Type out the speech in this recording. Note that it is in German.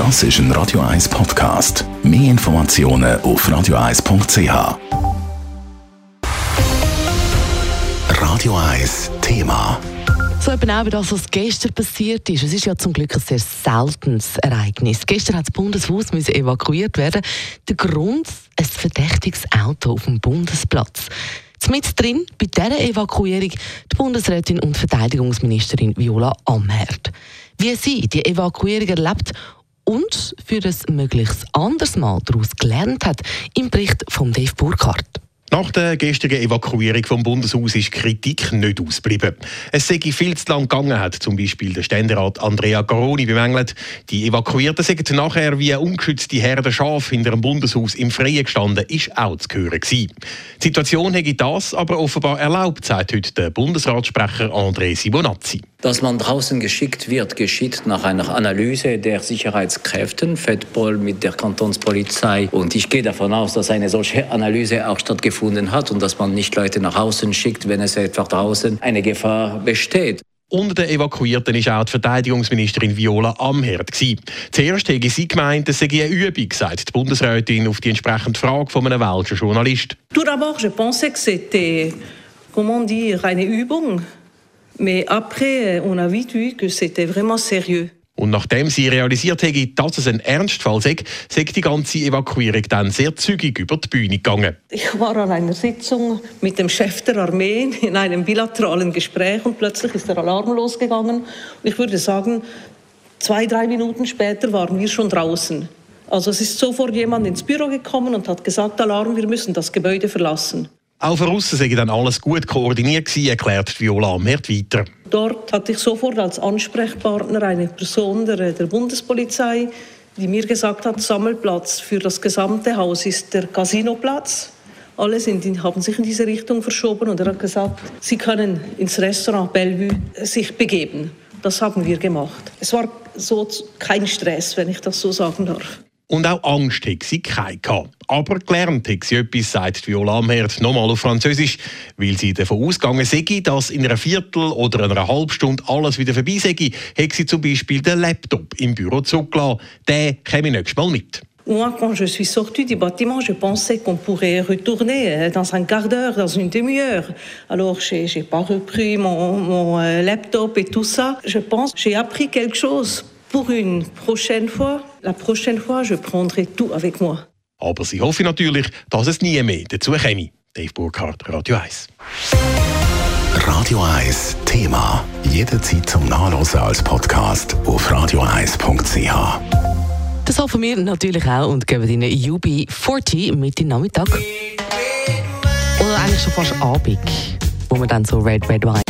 Das ist ein Radio 1 Podcast. Mehr Informationen auf radio1.ch. Radio 1 Thema. So eben auch das, was gestern passiert ist. Es ist ja zum Glück ein sehr seltenes Ereignis. Gestern hat das Bundeshaus müssen evakuiert werden. Der Grund? Ein verdächtiges Auto auf dem Bundesplatz. Mit drin bei dieser Evakuierung die Bundesrätin und Verteidigungsministerin Viola Amherd. Wie sie die Evakuierung erlebt und für ein mögliches anderes Mal daraus gelernt hat, im Bericht von Dave Burkhardt. Nach der gestrigen Evakuierung vom Bundeshaus ist Kritik nicht ausgeblieben. Es sei viel zu lang gegangen, hat zum Beispiel der Ständerat Andrea Garoni bemängelt. Die Evakuierten sind nachher wie eine ungeschützte Herde Schaf hinter dem Bundeshaus im Freien gestanden, ist auch zu hören gewesen. Die Situation hätte das aber offenbar erlaubt, sagt heute der Bundesratssprecher André Sibonazzi. Dass man draußen geschickt wird, geschieht nach einer Analyse der Sicherheitskräften, FEDPOL mit der Kantonspolizei. Und ich gehe davon aus, dass eine solche Analyse auch stattgefunden hat und dass man nicht Leute nach außen schickt, wenn es etwa draußen eine Gefahr besteht. Unter den Evakuierten war auch die Verteidigungsministerin Viola Amherd. Zuerst hätte sie gemeint, es sei eine Übung, sagt die Bundesrätin auf die entsprechende Frage von einem welschen Journalist. Tout d'abord, je pensais que c'était, comment dire, eine Übung. Mais après, on a vite vu que c'était vraiment sérieux. Und nachdem sie realisiert hätte, dass es ein Ernstfall sei, sei die ganze Evakuierung dann sehr zügig über die Bühne gegangen. Ich war an einer Sitzung mit dem Chef der Armee in einem bilateralen Gespräch und plötzlich ist der Alarm losgegangen. Ich würde sagen, zwei, drei Minuten später waren wir schon draußen. Also es ist sofort jemand ins Büro gekommen und hat gesagt, Alarm, wir müssen das Gebäude verlassen. Auch von außen sei dann alles gut koordiniert gewesen, erklärt Viola Amherd weiter. Dort hatte ich sofort als Ansprechpartner eine Person der, der Bundespolizei, die mir gesagt hat, Sammelplatz für das gesamte Haus ist der Casinoplatz. Alle sind in, haben sich in diese Richtung verschoben und er hat gesagt, sie können ins Restaurant Bellevue sich begeben. Das haben wir gemacht. Es war so kein Stress, wenn ich das so sagen darf. Und auch Angst hatte sie keine. Aber gelernt hat sie etwas, sagt Viola Amherd nochmal auf Französisch, weil sie davon ausgegangen sei, dass in einer Viertel oder einer halben Stunde alles wieder vorbei sei, hat sie zum Beispiel den Laptop im Büro zurückgelassen. Den käme nächstes Mal mit. Moi, quand je suis sortie du bâtiment, je pensais qu'on pourrait retourner euh, dans un quart d'heure, dans une demi-heure. Alors, j'ai n'ai pas repris mon, mon euh, laptop et tout ça. Je pense j'ai appris quelque chose pour une prochaine fois. La prochaine fois, je prendrai tout avec moi. Aber sie hoffen natürlich, dass es nie mehr dazu käme. Dave Burkhardt, Radio 1. Radio 1 Thema. Jederzeit zum Nachlesen als Podcast auf radio1.ch. Das hoffen wir natürlich auch und geben Ihnen UB40 mit in Nachmittag. Oder eigentlich schon fast Abend, wo wir dann so Red Red Wine.